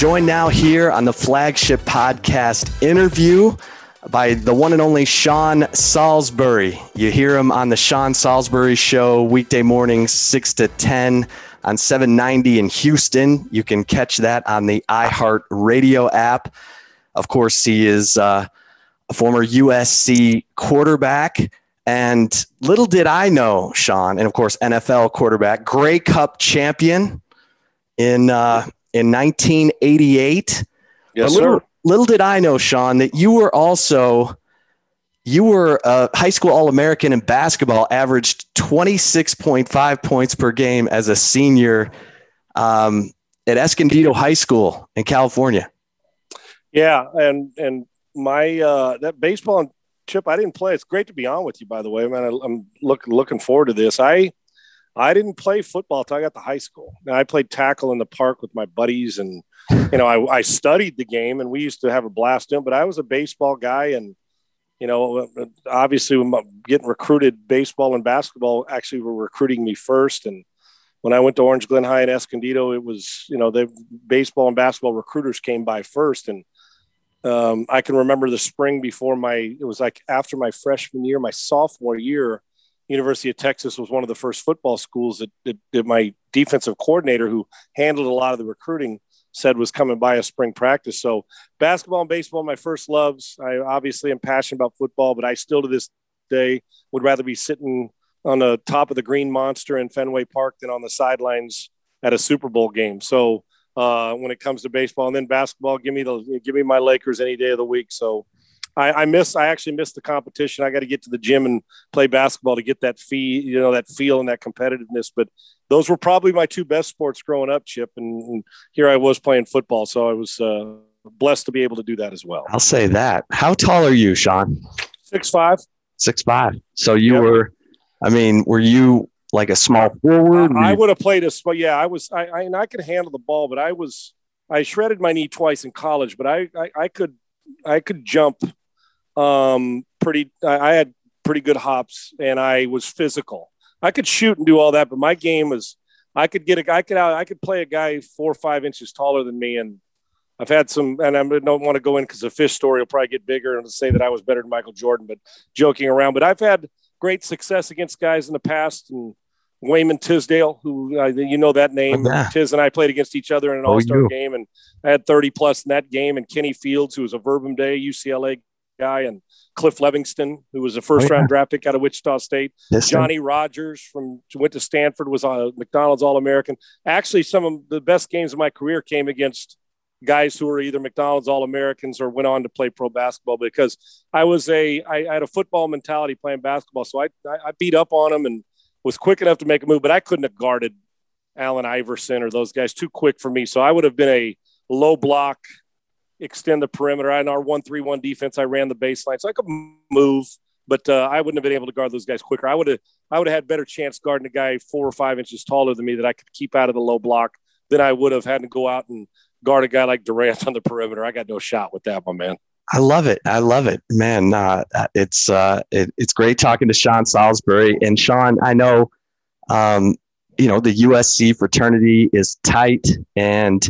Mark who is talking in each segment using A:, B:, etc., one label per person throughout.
A: Joined now here on the flagship podcast interview by the one and only Sean Salisbury. You hear him on the Sean Salisbury Show weekday mornings, 6 to 10 on 790 in Houston. You can catch that on the iHeart Radio app. Of course, he is uh, a former USC quarterback. And little did I know, Sean, and of course, NFL quarterback, Grey Cup champion in uh, in 1988.
B: Yes,
A: little,
B: sir.
A: Little did I know, Sean, that you were also you were a high school All American in basketball, averaged 26.5 points per game as a senior um, at Escondido High School in California.
B: Yeah, and and my uh, that baseball and chip I didn't play. It's great to be on with you, by the way, man. I, I'm look, looking forward to this. I I didn't play football until I got to high school. And I played tackle in the park with my buddies, and you know, I, I studied the game, and we used to have a blast doing. But I was a baseball guy, and you know, obviously, getting recruited, baseball and basketball actually were recruiting me first. And when I went to Orange Glen High and Escondido, it was you know the baseball and basketball recruiters came by first, and um, I can remember the spring before my it was like after my freshman year, my sophomore year University of Texas was one of the first football schools that, that, that, my defensive coordinator, who handled a lot of the recruiting, said was coming by a spring practice. So basketball and baseball, my first loves. I obviously am passionate about football, but I still to this day would rather be sitting on the top of the Green Monster in Fenway Park than on the sidelines at a Super Bowl game. So uh, when it comes to baseball and then basketball, give me the give me my Lakers any day of the week. So I, I miss. I actually miss the competition. I got to get to the gym and play basketball to get that fee, you know, that feel and that competitiveness. But those were probably my two best sports growing up, Chip. And, and here I was playing football, so I was uh, blessed to be able to do that as well.
A: I'll say that. How tall are you, Sean?
B: Six five.
A: Six five. So you yep. were. I mean, were you like a small forward?
B: I, I would have played a. But yeah, I was. I, I and I could handle the ball, but I was. I shredded my knee twice in college, but I, I, I could I could jump um, pretty. I, I had pretty good hops, and I was physical. I could shoot and do all that, but my game was. I could get a. I could out. I could play a guy four or five inches taller than me, and I've had some. And I don't want to go in because the fish story will probably get bigger and say that I was better than Michael Jordan. But joking around, but I've had great success against guys in the past, and Wayman Tisdale, who uh, you know that name.
A: Yeah.
B: Tiz and I played against each other in an
A: Oh,
B: All Star game, and I had 30 plus in that game. And Kenny Fields, who was a Verbum Dei UCLA guy, and Cliff Levingston, who was a first
A: Oh,
B: round draft pick out of Wichita State.
A: Yes, sir.
B: Johnny Rogers from went to Stanford was a McDonald's All American. Actually, some of the best games of my career came against guys who were either McDonald's All Americans or went on to play pro basketball because I was a I, I had a football mentality playing basketball, so I, I I beat up on them and was quick enough to make a move, but I couldn't have guarded Allen Iverson or those guys too quick for me. So I would have been a low block, extend the perimeter. I in our one three one defense, I ran the baseline, so I could move, but uh, I wouldn't have been able to guard those guys quicker. I would have I would have had better chance guarding a guy four or five inches taller than me that I could keep out of the low block than I would have had to go out and guard a guy like Durant on the perimeter. I got no shot with that, my man.
A: I love it. I love it, man. Uh, it's uh, it, it's great talking to Sean Salisbury and Sean. I know, um, you know, the USC fraternity is tight, and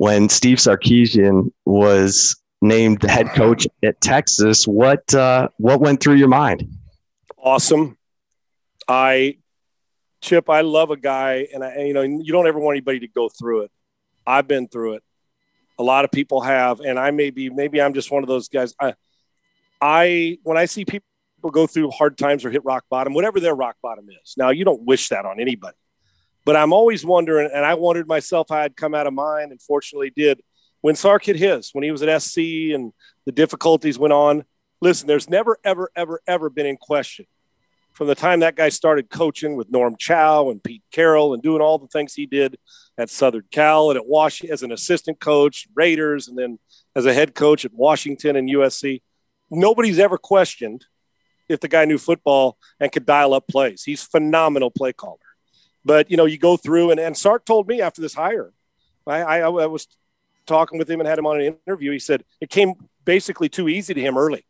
A: when Steve Sarkisian was named the head coach at Texas, what uh, what went through your mind?
B: awesome. I, Chip, I love a guy, and I, you know, you don't ever want anybody to go through it. I've been through it. A lot of people have, and I may be, maybe I'm just one of those guys. I, I, when I see people go through hard times or hit rock bottom, whatever their rock bottom is. Now, you don't wish that on anybody, but I'm always wondering, and I wondered myself, I had come out of mine, and fortunately did. When Sark hit his, when he was at SC and the difficulties went on, listen, there's never, ever, ever, ever been in question from the time that guy started coaching with Norm Chow and Pete Carroll and doing all the things he did at Southern Cal and at Washington as an assistant coach, Raiders, and then as a head coach at Washington and USC. Nobody's ever questioned if the guy knew football and could dial up plays. He's phenomenal play caller. But you know, you go through and, and Sark told me after this hire, I, I, I was talking with him and had him on an interview. He said it came basically too easy to him early.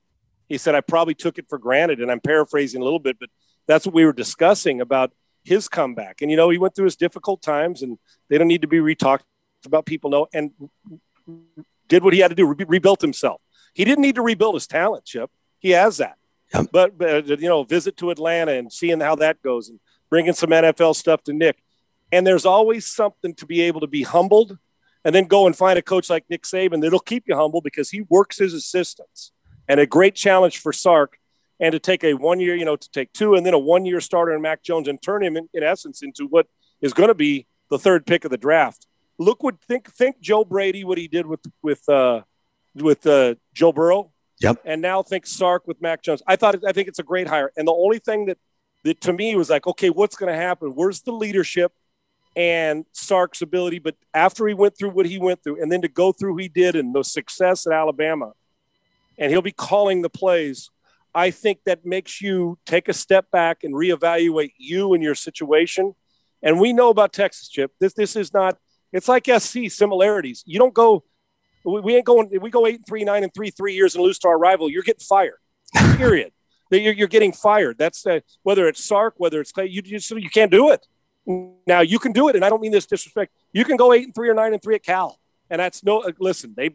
B: He said I probably took it for granted, and I'm paraphrasing a little bit, but that's what we were discussing about his comeback. And you know, he went through his difficult times, and they don't need to be retalked about. People know and did what he had to do, re- rebuilt himself. He didn't need to rebuild his talent, Chip. He has that. Yep. But, but you know, visit to Atlanta and seeing how that goes, and bringing some NFL stuff to Nick. And there's always something to be able to be humbled and then go and find a coach like Nick Saban that'll keep you humble because he works his assistants. And a great challenge for Sark and to take a one year, you know, to take two and then a one year starter in Mac Jones and turn him in, in essence into what is going to be the third pick of the draft. Look what think think Joe Brady what he did with with uh, with uh, Joe Burrow.
A: Yep.
B: And now think Sark with Mac Jones. I thought I think it's a great hire. And the only thing that that to me was like, okay, what's going to happen? Where's the leadership and Sark's ability? But after he went through what he went through, and then to go through he did and the success at Alabama, and he'll be calling the plays. I think that makes you take a step back and reevaluate you and your situation. And we know about Texas, Chip. This this is not. It's like SC similarities. You don't go. We ain't going. We go eight and three, nine and three, three years and lose to our rival. You're getting fired. Period you're, you're getting fired. That's the, whether it's Sark, whether it's Clay, you, you, you can't do it. Now you can do it. And I don't mean this disrespect. You can go eight and three or nine and three at Cal. And that's no, uh, listen, they,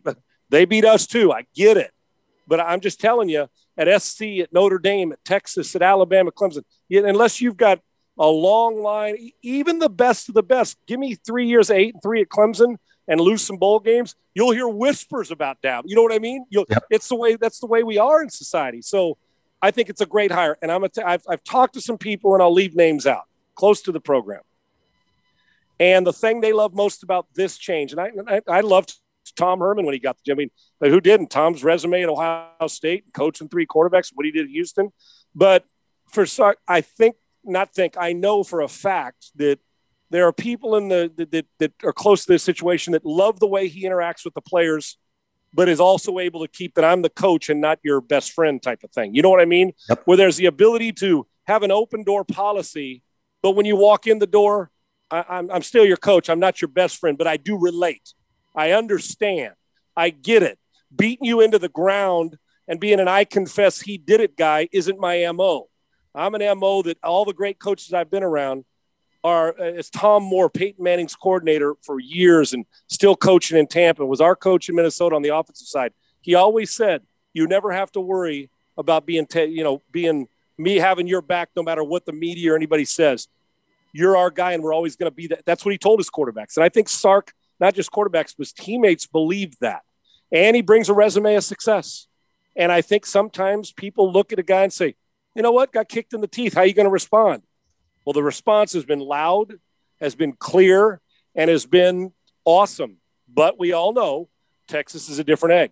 B: they beat us too. I get it. But I'm just telling you at SC, at Notre Dame, at Texas, at Alabama, Clemson, unless you've got a long line, even the best of the best, give me three years, eight and three at Clemson and lose some bowl games, you'll hear whispers about Dabo. You know what I mean? You'll, yep. It's the way that's the way we are in society. So I think it's a great hire. And I'm a t- I've, I've talked to some people, and I'll leave names out close to the program. And the thing they love most about this change, and I, I, I loved Tom Herman when he got the job. I mean, but who didn't? Tom's resume at Ohio State, coaching three quarterbacks, what he did at Houston. But for I think not think I know for a fact that there are people in the that, that are close to this situation that love the way he interacts with the players but is also able to keep that I'm the coach and not your best friend type of thing. You know what I mean? Yep. Where there's the ability to have an open door policy, but when you walk in the door, I, I'm, I'm still your coach. I'm not your best friend, but I do relate. I understand. I get it. Beating you into the ground and being an I confess he did it guy isn't my MO. I'm an MO that all the great coaches I've been around as uh, Tom Moore, Peyton Manning's coordinator for years and still coaching in Tampa, was our coach in Minnesota on the offensive side. He always said, "You never have to worry about being, te- you know, being me having your back no matter what the media or anybody says. You're our guy, and we're always going to be that." That's what he told his quarterbacks, and I think Sark, not just quarterbacks, but his teammates believed that, and he brings a resume of success. And I think sometimes people look at a guy and say, "You know what? Got kicked in the teeth. How are you going to respond?" Well, the response has been loud, has been clear, and has been awesome. But we all know Texas is a different egg.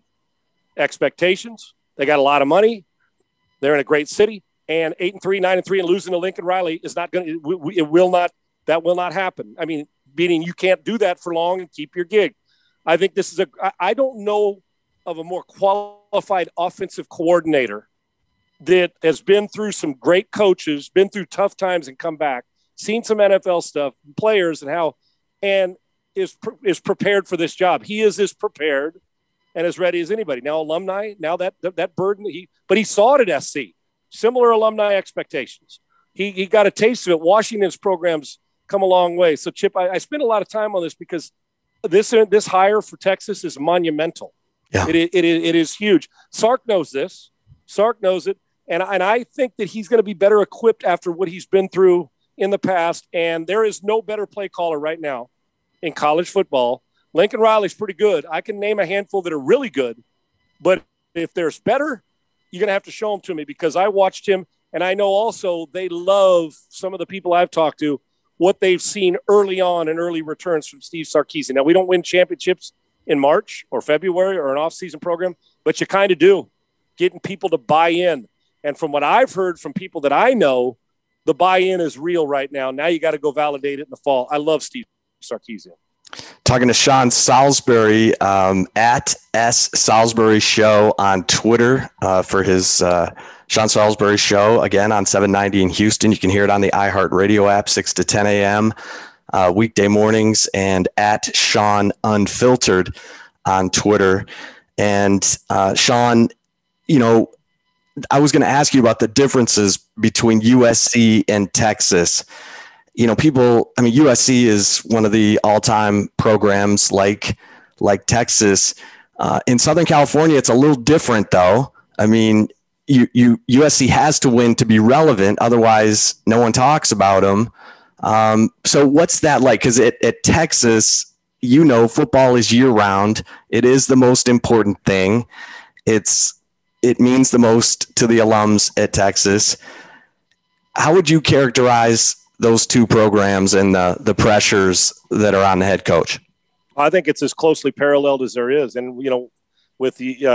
B: Expectations, they got a lot of money, they're in a great city, and eight and three, nine and three, and losing to Lincoln Riley is not going to, it will not, that will not happen. I mean, meaning you can't do that for long and keep your gig. I think this is a, I don't know of a more qualified offensive coordinator that has been through some great coaches, been through tough times and come back, seen some NFL stuff, players and how, and is is prepared for this job. He is as prepared and as ready as anybody. Now, alumni, now that that, that burden he, but he saw it at SC. Similar alumni expectations. He he got a taste of it. Washington's programs come a long way. So, Chip, I, I spend a lot of time on this because this this hire for Texas is monumental. Yeah. It, it, it is huge. Sark knows this. Sark knows it. And, and I think that he's going to be better equipped after what he's been through in the past. And there is no better play caller right now in college football. Lincoln Riley's pretty good. I can name a handful that are really good. But if there's better, you're going to have to show them to me because I watched him. And I know also they love some of the people I've talked to what they've seen early on and early returns from Steve Sarkisian. Now, we don't win championships in March or February or an off-season program, but you kind of do getting people to buy in. And from what I've heard from people that I know, the buy-in is real right now. Now you got to go validate it in the fall. I love Steve Sarkisian.
A: Talking to Sean Salisbury um, at S Salisbury Show on Twitter uh, for his uh, Sean Salisbury Show again on 790 in Houston. You can hear it on the iHeartRadio app, 6 to 10 a.m. Uh, weekday mornings, and at Sean Unfiltered on Twitter. And uh, Sean, you know, I was going to ask you about the differences between USC and Texas. You know, people. I mean, USC is one of the all-time programs like like Texas. Uh, in Southern California, it's a little different, though. I mean, you, you USC has to win to be relevant, otherwise, no one talks about them. Um, so, what's that like? Because at, at Texas, you know, football is year round. It is the most important thing. It's it means the most to the alums at Texas. How would you characterize those two programs and the, the pressures that are on the head coach?
B: I think it's as closely paralleled as there is. And, you know, with the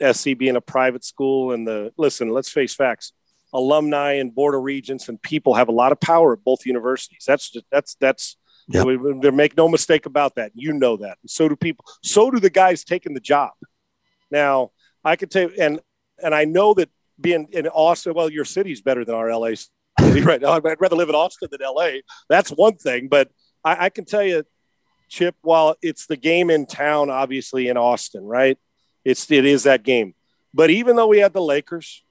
B: uh, SC being a private school and the, listen, let's face facts, alumni and board of regents and people have a lot of power at both universities. That's, just, that's, that's, yep. we, make no mistake about that. You know that. And so do people. So do the guys taking the job. Now, I could tell, and and I know that being in Austin, well, your city's better than our LA city right now. I'd rather live in Austin than LA. That's one thing, but I, I can tell you, Chip, while it's the game in town, obviously in Austin, right? It's it is that game. But even though we had the Lakers,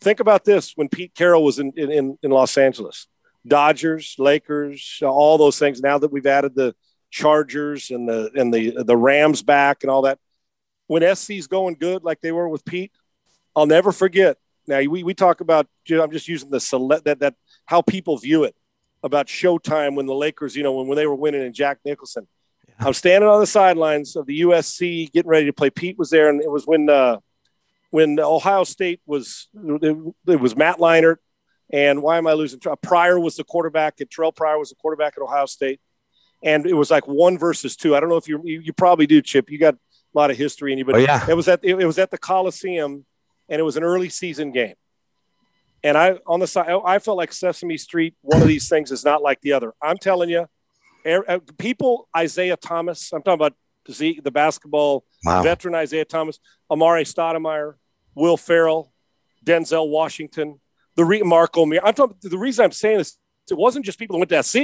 B: think about this: when Pete Carroll was in in, in Los Angeles, Dodgers, Lakers, all those things. Now that we've added the Chargers and the and the the Rams back and all that, when SC's going good like they were with Pete, I'll never forget. Now we, we talk about I'm just using the select that that how people view it about Showtime when the Lakers, you know, when, when they were winning and Jack Nicholson. Yeah. I'm standing on the sidelines of the USC getting ready to play. Pete was there, and it was when uh, when Ohio State was it, it was Matt Leinart, and why am I losing? Pryor was the quarterback. At Terrelle Pryor was the quarterback at Ohio State, and it was like one versus two. I don't know if you you, you probably do, Chip. You got a lot of history in you, but
A: oh, yeah.
B: it was at it, was at the Coliseum, and it was an early season game. And I on the side, I felt like Sesame Street. One of these things is not like the other. I'm telling you, uh, people. Isiah Thomas. I'm talking about the, the basketball wow. veteran Isiah Thomas, Amar'e Stoudemire, Will Ferrell, Denzel Washington, the re- Marco Mir. I'm talking. The reason I'm saying this, it wasn't just people who went to SC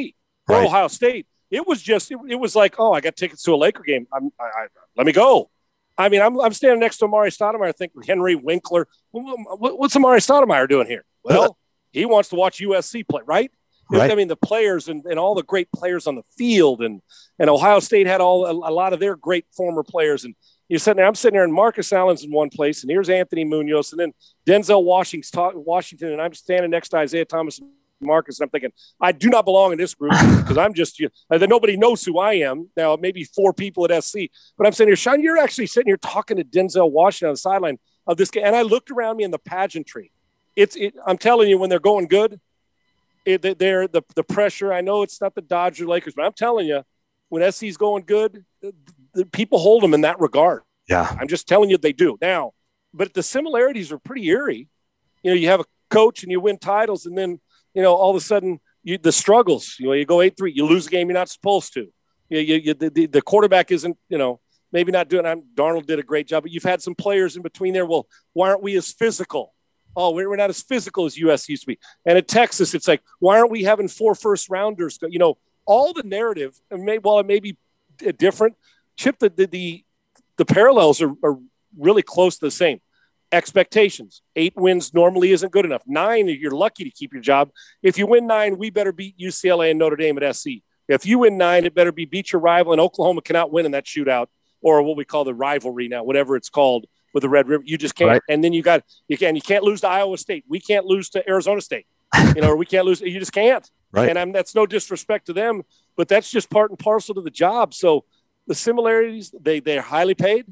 B: or right. Ohio State. It was just. It, it, was like, oh, I got tickets to a Laker game. I'm, I, I, let me go. I mean, I'm, I'm standing next to Amar'e Stoudemire. I think Henry Winkler. What's Amar'e Stoudemire doing here? Well, he wants to watch USC play, right? right. I mean, the players and, and all the great players on the field, and and Ohio State had all a, a lot of their great former players. And you're sitting there. I'm sitting there, and Marcus Allen's in one place, and here's Anthony Munoz, and then Denzel Washington's talk, Washington, and I'm standing next to Isiah Thomas Marcus, and I'm thinking, I do not belong in this group because I'm just you. Know, that nobody knows who I am. Now, maybe four people at SC, but I'm sitting here, Sean, you're actually sitting here talking to Denzel Washington on the sideline of this game. And I looked around me in the pageantry. It's, it, I'm telling you, when they're going good, it, they're the, the pressure. I know it's not the Dodger Lakers, but I'm telling you, when SC's going good, the, the people hold them in that regard.
A: Yeah.
B: I'm just telling you they do. Now, but the similarities are pretty eerie. You know, you have a coach and you win titles, and then you know, all of a sudden you, the struggles, you know, you go eight, three, you lose a game you're not supposed to. You, you, you the, the, quarterback isn't, you know, maybe not doing, I'm, Darnold did a great job, but you've had some players in between there. Well, why aren't we as physical? Oh, we're, not as physical as US used to be. And at Texas, it's like, why aren't we having four first rounders? You know, all the narrative, and maybe, well, it may be different. Chip, the, the, the, the parallels are, are really close to the same expectations. Eight wins normally isn't good enough. Nine, you're lucky to keep your job. If you win nine, we better beat UCLA and Notre Dame at SC. If you win nine, it better be beat your rival, and Oklahoma cannot win in that shootout or what we call the rivalry now, whatever it's called with the Red River. You just can't. Right. And then you got you can't you can't lose to Iowa State. We can't lose to Arizona State. You know, or we can't lose. You just can't.
A: Right.
B: And I'm, that's no disrespect to them, but that's just part and parcel to the job. So the similarities they they're highly paid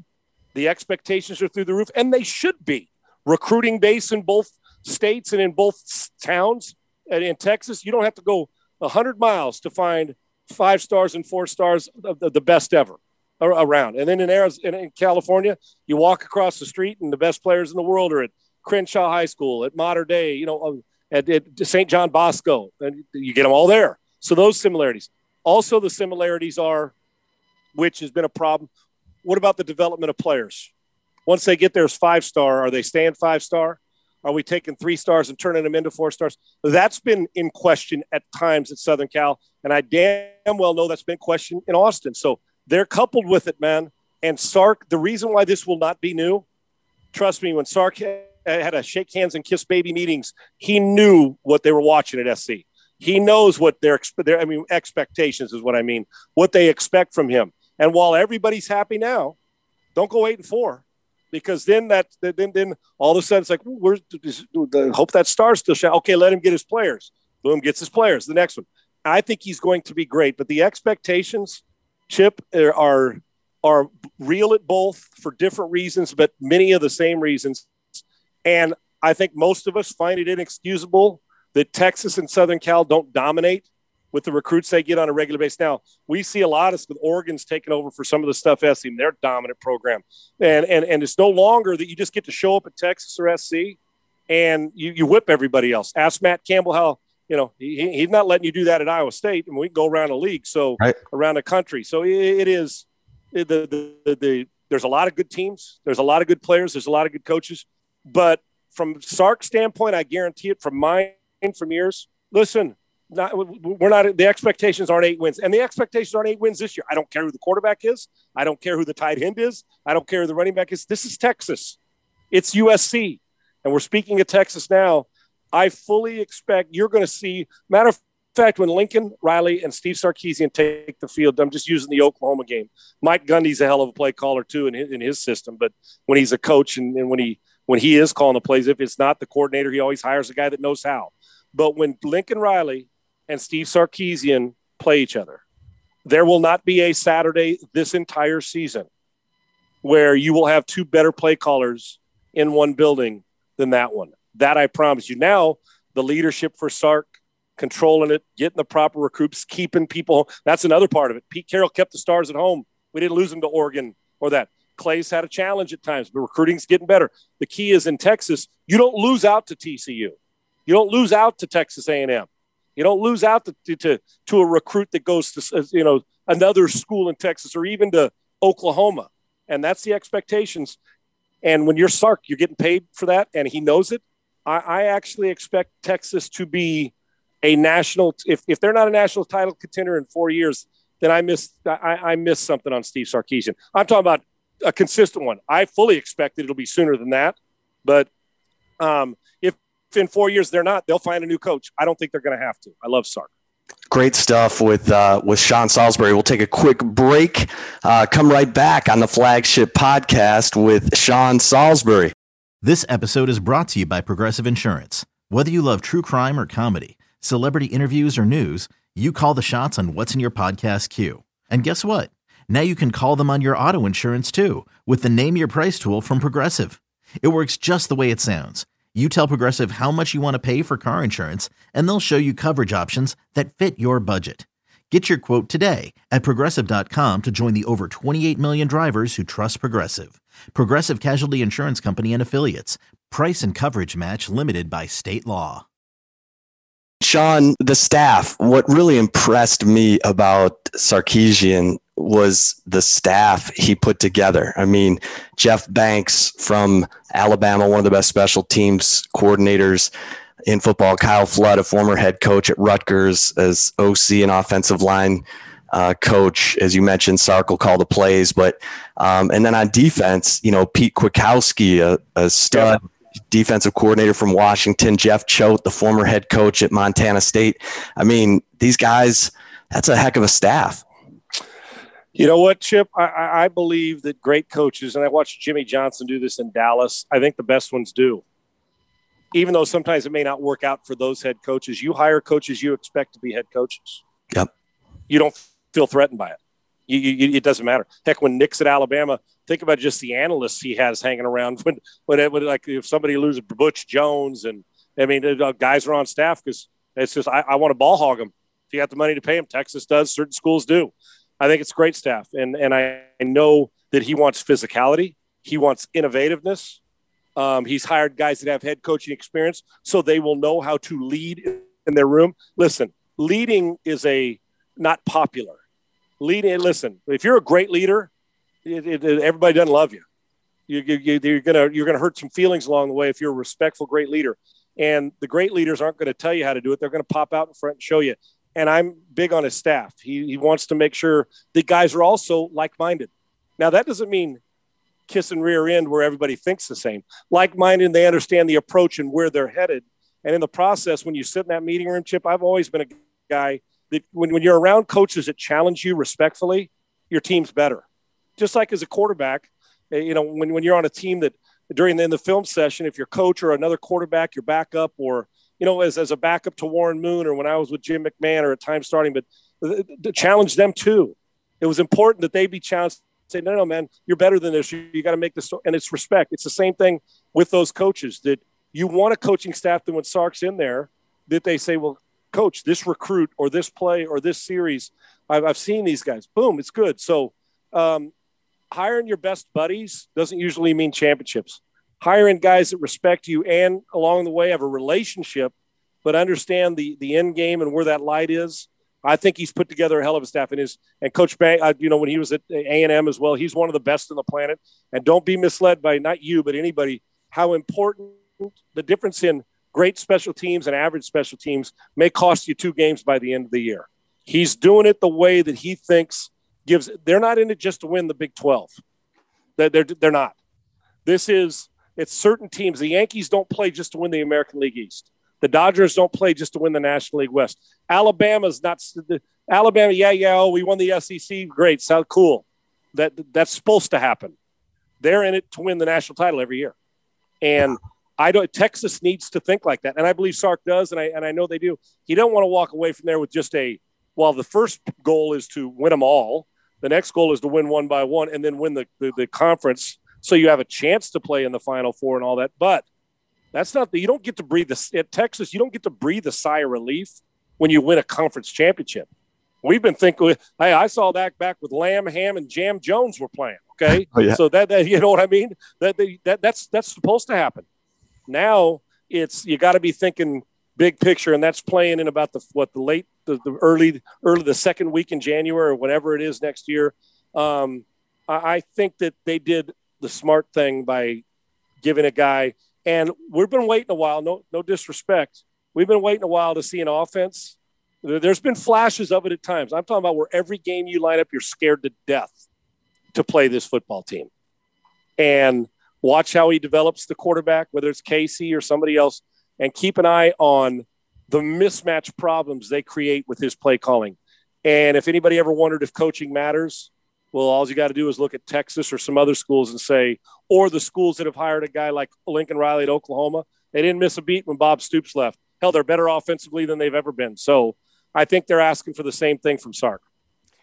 B: the expectations are through the roof, and they should be. Recruiting base in both states and in both towns. And in Texas, you don't have to go 100 miles to find five stars and four stars the best ever. around. And then in Arizona, in California, you walk across the street and the best players in the world are at Crenshaw High School, at Mater Dei, you know, um, at, at St. John Bosco, and you get them all there. So those similarities. Also, the similarities are, which has been a problem. What about the development of players? Once they get there as five star, are they staying five star? Are we taking three stars and turning them into four stars? That's been in question at times at Southern Cal, and I damn well know that's been questioned in Austin. So they're coupled with it, man. And Sark, the reason why this will not be new, trust me, when Sark had a shake hands and kiss baby meetings, he knew what they were watching at SC. He knows what their, their I mean, expectations is what I mean, what they expect from him. And while everybody's happy now, don't go eight and four because then that then then all of a sudden it's like we're hope that star still shine. Okay, let him get his players. Boom, gets his players. The next one, I think he's going to be great. But the expectations, Chip, are are real at both for different reasons, but many of the same reasons. And I think most of us find it inexcusable that Texas and Southern Cal don't dominate with the recruits they get on a regular basis. Now we see a lot of with Oregon's taking over for some of the stuff SC, their dominant program, and and and it's no longer that you just get to show up at Texas or SC and you, you whip everybody else. Ask Matt Campbell how you know he, he's not letting you do that at Iowa State, and we go around the league, so right. around the country. So it, it is the, the, the the there's a lot of good teams, there's a lot of good players, there's a lot of good coaches, but from Sark's standpoint, I guarantee it. From mine, from yours, listen, not we're not the expectations aren't eight wins. And the expectations aren't eight wins this year. I don't care who the quarterback is. I don't care who the tight end is. I don't care who the running back is. This is texas. It's usc and we're speaking of texas now. I fully expect you're going to see matter of fact when lincoln riley and steve sarkisian take the field i'm just using the oklahoma game. Mike gundy's a hell of a play caller too in his, in his system. But when he's a coach and, and when he when he is calling the plays if it's not the coordinator he always hires a guy that knows how. But when lincoln riley and Steve Sarkisian play each other. There will not be a Saturday this entire season where you will have two better play callers in one building than that one. That I promise you. Now, the leadership for Sark, controlling it, getting the proper recruits, keeping people. That's another part of it. Pete Carroll kept the stars at home. We didn't lose them to Oregon or that. Clay's had a challenge at times, but recruiting's getting better. The key is in Texas, you don't lose out to TCU. You don't lose out to Texas A&M. You don't lose out to, to, to a recruit that goes to you know another school in Texas or even to Oklahoma, and that's the expectations. And when you're Sark, you're getting paid for that, and he knows it. I, I actually expect Texas to be a national. If, if they're not a national title contender in four years, then I miss I, I something on Steve Sarkisian. I'm talking about a consistent one. I fully expect that it'll be sooner than that, but um, in four years they're not, they'll find a new coach. I don't think they're going to have to. I love Sark.
A: Great stuff with uh, with Sean Salisbury. We'll take a quick break. Uh, come right back on the flagship podcast with Sean Salisbury.
C: This episode is brought to you by Progressive Insurance. Whether you love true crime or comedy, celebrity interviews or news, you call the shots on what's in your podcast queue. And guess what? Now you can call them on your auto insurance too with the Name Your Price tool from Progressive. It works just the way it sounds you tell Progressive how much you want to pay for car insurance, and they'll show you coverage options that fit your budget. Get your quote today at progressive.com to join the over 28 million drivers who trust Progressive. Progressive Casualty Insurance Company and Affiliates. Price and coverage match limited by state law.
A: Sean, the staff, what really impressed me about Sarkisian was the staff he put together. I mean, Jeff Banks from Alabama, one of the best special teams coordinators in football, Kyle Flood, a former head coach at Rutgers as OC and offensive line uh, coach. As you mentioned, Sark will call the plays, but um, and then on defense, you know, Pete Kwiatkowski, a, a stud. Yeah. Defensive coordinator from Washington, Jeff Choate, the former head coach at Montana State. I mean, these guys, that's a heck of a staff.
B: You know what, Chip? I, I, believe that great coaches, and I watched Jimmy Johnson do this in Dallas. I think the best ones do. Even though sometimes it may not work out for those head coaches, you hire coaches you expect to be head coaches.
A: Yep.
B: You don't feel threatened by it. You, you, it doesn't matter. Heck, when Nick's at Alabama, think about just the analysts he has hanging around. When, when, it, when like if somebody loses Butch Jones, and I mean, guys are on staff because it's just I, I want to ball hog them. If you got the money to pay them, Texas does. Certain schools do. I think it's great staff, and and I know that he wants physicality, he wants innovativeness. Um, he's hired guys that have head coaching experience, so they will know how to lead in their room. Listen, leading is a not popular. Leading, listen, if you're a great leader, it, it, everybody doesn't love you. You, you, you're gonna you're gonna hurt some feelings along the way if you're a respectful, great leader. And the great leaders aren't going to tell you how to do it. They're going to pop out in front and show you. And I'm big on his staff. He, he wants to make sure the guys are also like minded. Now, that doesn't mean kiss and rear end where everybody thinks the same. Like minded, they understand the approach and where they're headed. And in the process, when you sit in that meeting room, Chip, I've always been a guy that when, when you're around coaches that challenge you respectfully, your team's better. Just like as a quarterback, eh, you know, when, when you're on a team that during the, in the film session, if your coach or another quarterback, your backup, or you know, as, as a backup to Warren Moon, or when I was with Jim McMahon, or at times starting, but challenge them too. It was important that they be challenged. Say, no, no, man, you're better than this. You, you got to make this, and it's respect. It's the same thing with those coaches that you want a coaching staff that when Sark's in there, that they say, well, coach, this recruit or this play or this series, I've, I've seen these guys. Boom, it's good. So um, hiring your best buddies doesn't usually mean championships. Hiring guys that respect you and along the way have a relationship, but understand the the end game and where that light is. I think he's put together a hell of a staff. And his and Coach Bank, uh, you know, when he was at A and M as well, he's one of the best on the planet. And don't be misled by not you, but anybody how important the difference in great special teams and average special teams may cost you two games by the end of the year. He's doing it the way that he thinks gives they're not in it just to win the Big 12. They're, they're, they're not. This is it's certain teams. The Yankees don't play just to win the American League East. The Dodgers don't play just to win the National League West. Alabama's not the Alabama. Yeah, yeah. Oh, we won the SEC. Great, sound cool. That that's supposed to happen. They're in it to win the national title every year, and I don't. Texas needs to think like that, and I believe Sark does, and I and I know they do. He don't want to walk away from there with just a. Well, the first goal is to win them all, the next goal is to win one by one and then win the, the, the conference so you have a chance to play in the final four and all that. But that's not the, you don't get to breathe this at Texas. You don't get to breathe a sigh of relief when you win a conference championship. We've been thinking, hey, I saw that back with Lamb, Ham, and Jam Jones were playing. Okay, oh, yeah. so that, that you know what I mean. That, that that's that's supposed to happen. Now it's you got to be thinking big picture, and that's playing in about the what the late the, the early early the second week in January or whatever it is next year. Um, I, I think that they did the smart thing by giving a guy, and we've been waiting a while. No, no disrespect. We've been waiting a while to see an offense. There's been flashes of it at times. I'm talking about where every game you line up, you're scared to death to play this football team. And watch how he develops the quarterback, whether it's Casey or somebody else and keep an eye on the mismatch problems they create with his play calling. And if anybody ever wondered if coaching matters, well, all you got to do is look at Texas or some other schools and say, or the schools that have hired a guy like Lincoln Riley at Oklahoma, they didn't miss a beat when Bob Stoops left. Hell, they're better offensively than they've ever been. So I think they're asking for the same thing from Sark.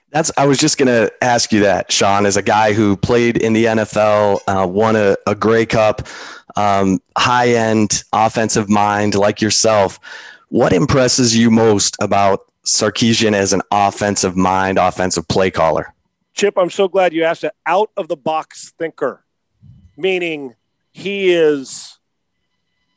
A: That's. I was just going to ask you that, Sean, as a guy who played in the NFL, uh, won a, a Grey Cup, um, high end offensive mind like yourself. What impresses you most about Sarkisian as an offensive mind, offensive play caller?
B: Chip, I'm so glad you asked it. Out of the box thinker, meaning he is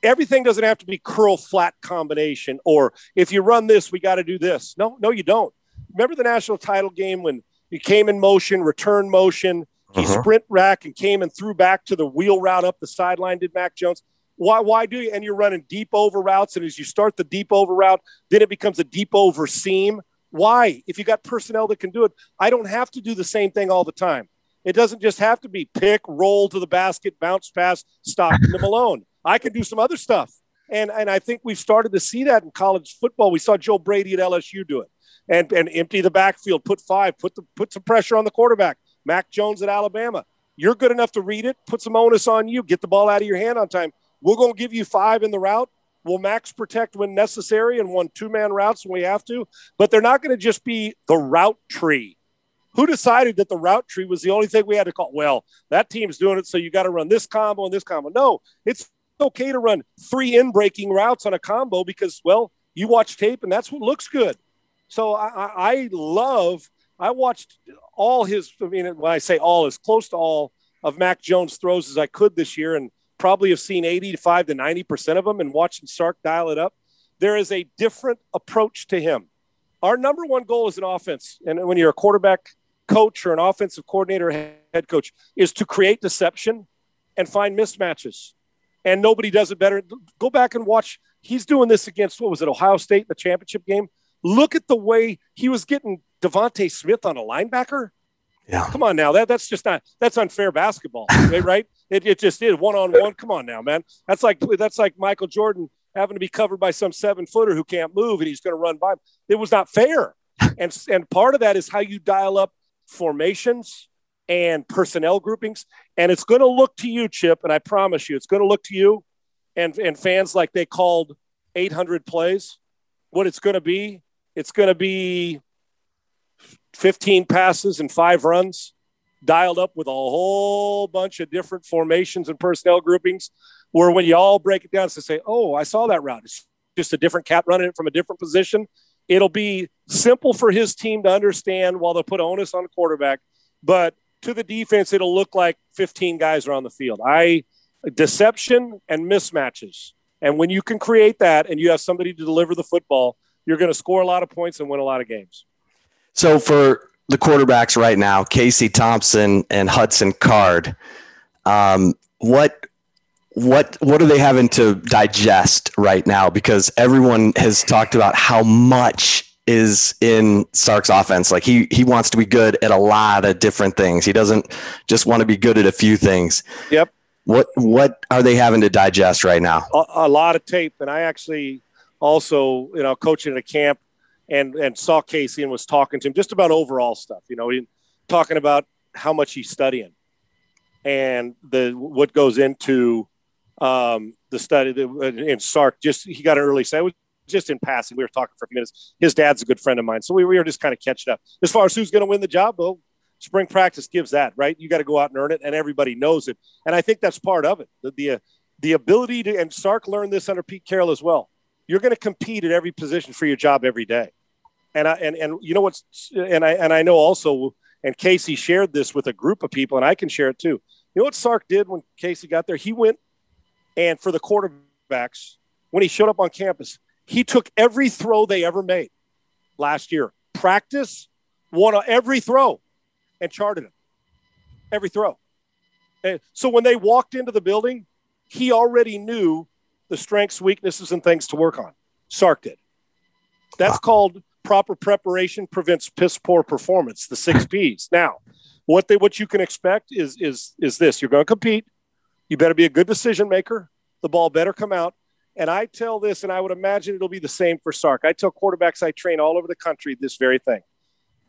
B: everything doesn't have to be curl flat combination or if you run this, we got to do this. No, no, you don't. Remember the national title game when he came in motion, return motion, he uh-huh. sprint rack and came and threw back to the wheel route up the sideline, did Mac Jones. Why, why do you? And you're running deep over routes. And as you start the deep over route, then it becomes a deep over seam. Why? If you got personnel that can do it, I don't have to do the same thing all the time. It doesn't just have to be pick, roll to the basket, bounce pass, stop them alone. I can do some other stuff. And, and I think we've started to see that in college football. We saw Joe Brady at LSU do it and, and empty the backfield, put five, put, the, put some pressure on the quarterback. Mac Jones at Alabama. You're good enough to read it, put some onus on you, get the ball out of your hand on time. We're going to give you five in the route. We'll max protect when necessary and one two man routes when we have to, but they're not going to just be the route tree. Who decided that the route tree was the only thing we had to call? Well, that team's doing it, so you got to run this combo and this combo. No, it's okay to run three in breaking routes on a combo because, well, you watch tape and that's what looks good. So I, I love I watched all his. I mean, when I say all, as close to all of Mac Jones' throws as I could this year, and probably have seen 85 to 90 percent of them, and watching Sark dial it up. There is a different approach to him. Our number one goal as an offense, and when you're a quarterback coach or an offensive coordinator, head coach, is to create deception and find mismatches. And nobody does it better. Go back and watch. He's doing this against what was it, Ohio State, the championship game. Look at the way he was getting DeVonta Smith on a linebacker.
A: Yeah.
B: Come on now. That that's just not that's unfair basketball, right? It, it just is one on one. Come on now, man. That's like that's like Michael Jordan having to be covered by some seven footer who can't move and he's going to run by him. It was not fair. And and part of that is how you dial up formations and personnel groupings. And it's going to look to you, Chip, and I promise you, it's going to look to you and, and fans like they called 800 plays. What it's going to be, it's going to be 15 passes and five runs dialed up with a whole bunch of different formations and personnel groupings where when you all break it down to say oh i saw that route. It's just a different cat running it from a different position. It'll be simple for his team to understand while they'll put onus on the quarterback but to the defense it'll look like 15 guys are on the field. I deception and mismatches. And when you can create that and you have somebody to deliver the football you're going to score a lot of points and win a lot of games
A: so for the quarterbacks right now, Casey Thompson and Hudson Card, um, what what what are they having to digest right now? Because everyone has talked about how much is in Sark's offense. Like he he wants to be good at a lot of different things. He doesn't just want to be good at a few things.
B: Yep.
A: What what are they having to digest right now?
B: A, a lot of tape, and I actually also you know coaching at a camp and and saw Casey and was talking to him just about overall stuff. You know, he, talking about how much he's studying and the what goes into um, the study. in Sark, just he got an early say. It was just in passing. We were talking for a few minutes. His dad's a good friend of mine, so we, we were just kind of catching up. As far as who's going to win the job, well, spring practice gives that right. You got to go out and earn it, and everybody knows it. And I think that's part of it. The the, the ability to and Sark learned this under Pete Carroll as well you're going to compete at every position for your job every day. And I and and you know what's and I and I know also and Casey shared this with a group of people, and I can share it too. You know what Sark did when Casey got there? He went and for the quarterbacks when he showed up on campus, he took every throw they ever made last year, practice, won every throw, and charted it. Every throw. And so when they walked into the building, he already knew the strengths, weaknesses, and things to work on. Sark did. That's wow. called proper preparation prevents piss poor performance. The six P's. Now, what they what you can expect is is is this: you're going to compete. You better be a good decision maker. The ball better come out. And I tell this, and I would imagine it'll be the same for Sark. I tell quarterbacks I train all over the country this very thing.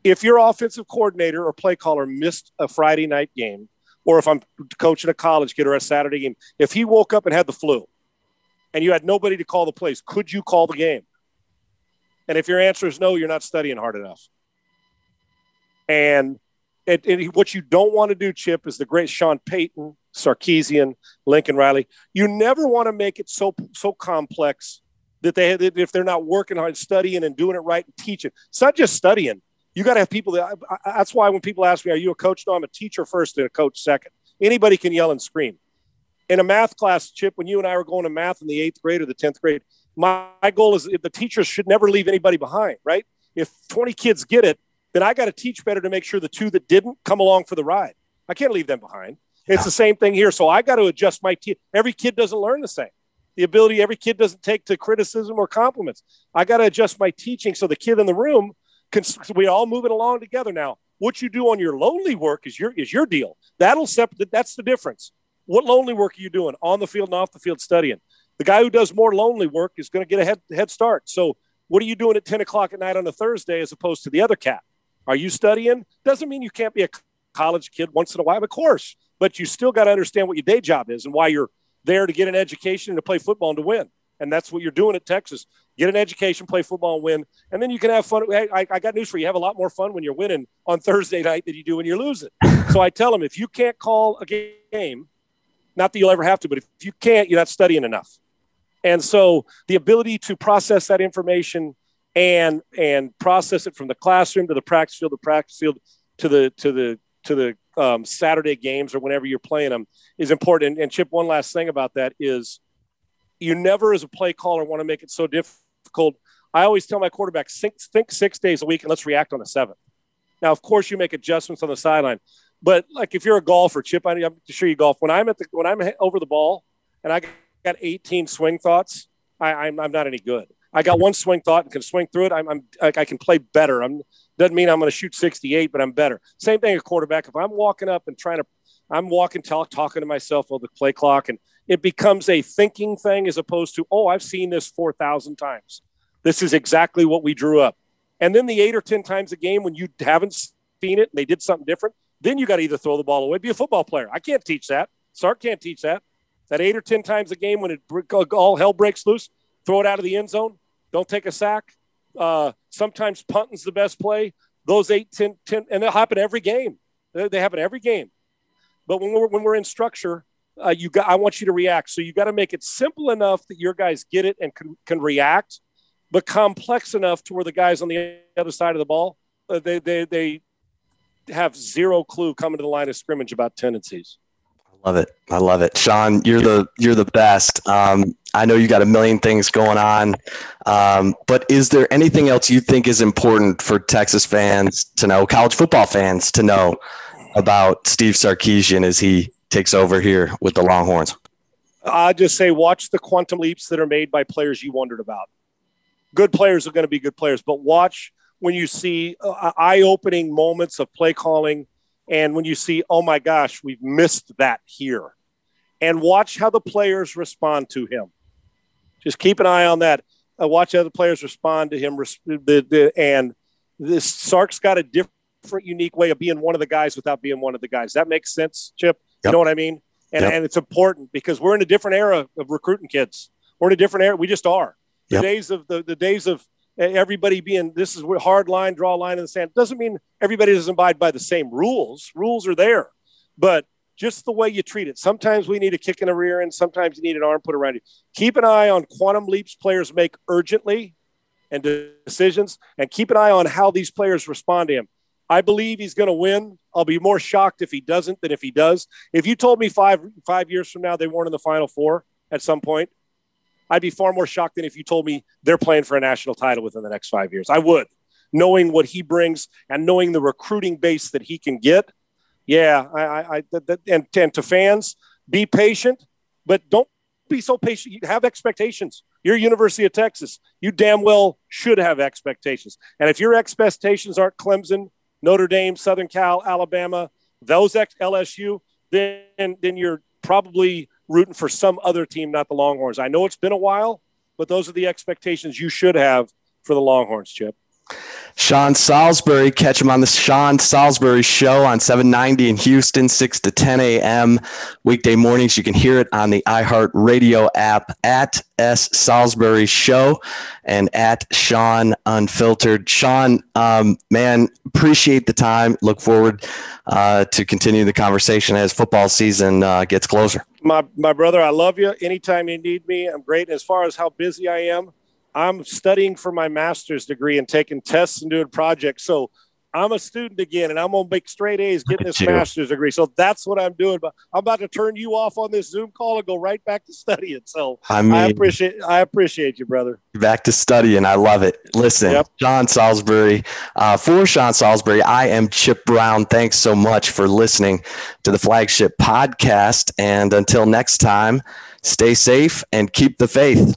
B: If your offensive coordinator or play caller missed a Friday night game, or if I'm coaching a college kid or a Saturday game, if he woke up and had the flu, and you had nobody to call the plays, could you call the game? And if your answer is no, you're not studying hard enough. And it, it, what you don't want to do, Chip, is the great Sean Payton, Sarkisian, Lincoln Riley. You never want to make it so so complex that they that if they're not working hard, studying and doing it right and teaching. It's not just studying. You got to have people that. I, that's why when people ask me, "Are you a coach?" No, I'm a teacher first and a coach second. Anybody can yell and scream in a math class, Chip, when you and I were going to math in the eighth grade or the 10th grade, my, my goal is the teachers should never leave anybody behind, right? If 20 kids get it, then I got to teach better to make sure the two that didn't come along for the ride. I can't leave them behind. It's the same thing here. So I got to adjust my team. Every kid doesn't learn the same. The ability every kid doesn't take to criticism or compliments. I got to adjust my teaching so the kid in the room can. We all moving along together now. What you do on your lonely work is your is your deal. That'll separate. That's the difference. What lonely work are you doing on the field and off the field studying? The guy who does more lonely work is going to get a head, head start. So, what are you doing at 10 o'clock at night on a Thursday as opposed to the other cat? Are you studying? Doesn't mean you can't be a college kid once in a while, of course, but you still got to understand what your day job is and why you're there to get an education and to play football and to win. And that's what you're doing at Texas. Get an education, play football, and win. And then you can have fun. I, I got news for you. You have a lot more fun when you're winning on Thursday night than you do when you're losing. so I tell them if you can't call a game, not that you'll ever have to, but if you can't, you're not studying enough. And so the ability to process that information and and process it from the classroom to the practice field, the practice field to the to the to the um, Saturday games or whenever you're playing them is important. And, Chip, one last thing about that is you never, as a play caller, want to make it so difficult. I always tell my quarterback, think, think six days a week and let's react on the seventh. Now, of course, you make adjustments on the sideline, but like if you're a golfer, Chip, I'm sure you golf. When I'm at the when I'm over the ball and I got 18 swing thoughts, I, I'm, I'm not any good. I got one swing thought and can swing through it. I'm, I'm I can play better. I'm doesn't mean I'm going to shoot 68, but I'm better. Same thing a quarterback. If I'm walking up and trying to, I'm walking, talk, talking to myself on the play clock, and it becomes a thinking thing as opposed to, oh, I've seen this 4,000 times. This is exactly what we drew up. And then the eight or 10 times a game when you haven't seen it and they did something different, then you got to either throw the ball away, be a football player. I can't teach that. Sark can't teach that. That eight or 10 times a game when it all hell breaks loose, throw it out of the end zone, don't take a sack. Uh, sometimes punting's the best play. Those eight, 10, 10 and they'll happen every game. They, they happen every game. But when we're, when we're in structure, uh, you got, I want you to react. So you got to make it simple enough that your guys get it and can, can react, but complex enough to where the guys on the other side of the ball, uh, they, they, they have zero clue coming to the line of scrimmage about tendencies.
A: I love it. I love it. Sean, you're the, you're the best. Um, I know you got a million things going on, um, but is there anything else you think is important for Texas fans to know, college football fans to know about Steve Sarkisian as he takes over here with the Longhorns?
B: I just say watch the quantum leaps that are made by players you wondered about. Good players are going to be good players, but watch when you see uh, eye-opening moments of play calling, and when you see, oh my gosh, we've missed that here, and watch how the players respond to him just keep an eye on that. Uh, watch the players respond to him. The, the, and this Sark's got a different, unique way of being one of the guys without being one of the guys. That makes sense, Chip. Yep. You know what I mean? And, yep. and it's important because we're in a different era of recruiting kids. We're in a different era. We just are. The yep. days of the, the days of everybody being this is hard line, draw a line in the sand doesn't mean everybody doesn't abide by the same rules. Rules are there, but just the way you treat it. Sometimes we need a kick in the rear end. Sometimes you need an arm put around you. Keep an eye on quantum leaps players make urgently and decisions, and keep an eye on how these players respond to him. I believe he's going to win. I'll be more shocked if he doesn't than if he does. If you told me five five years from now they weren't in the Final Four at some point, I'd be far more shocked than if you told me they're playing for a national title within the next five years. I would, knowing what he brings and knowing the recruiting base that he can get yeah, I, I, I that, and, and to fans, be patient, but don't be so patient. You have expectations. You're University of Texas. You damn well should have expectations. And if your expectations aren't Clemson, Notre Dame, Southern Cal, Alabama, those ex- LSU, then then you're probably rooting for some other team, not the Longhorns. I know it's been a while, but those are the expectations you should have for the Longhorns, Chip.
A: Sean Salisbury, catch him on the Sean Salisbury Show on 790 in Houston, 6 to 10 a.m. weekday mornings. You can hear it on the iHeart Radio app at S Salisbury Show and at Sean Unfiltered. Sean, um, man, appreciate the time. Look forward uh, to continue the conversation as football season uh, gets closer.
B: My, my brother, I love you. Anytime you need me, I'm great. As far as how busy I am, I'm studying for my master's degree and taking tests and doing projects. So I'm a student again, and I'm gonna make straight A's getting this master's degree. So that's what I'm doing. But I'm about to turn you off on this Zoom call and go right back to studying. So I, mean, I appreciate I appreciate you, brother.
A: Back to studying. I love it. Listen, yep. Sean Salisbury. Uh, for Sean Salisbury, I am Chip Brown. Thanks so much for listening to the flagship podcast. And until next time, stay safe and keep the faith.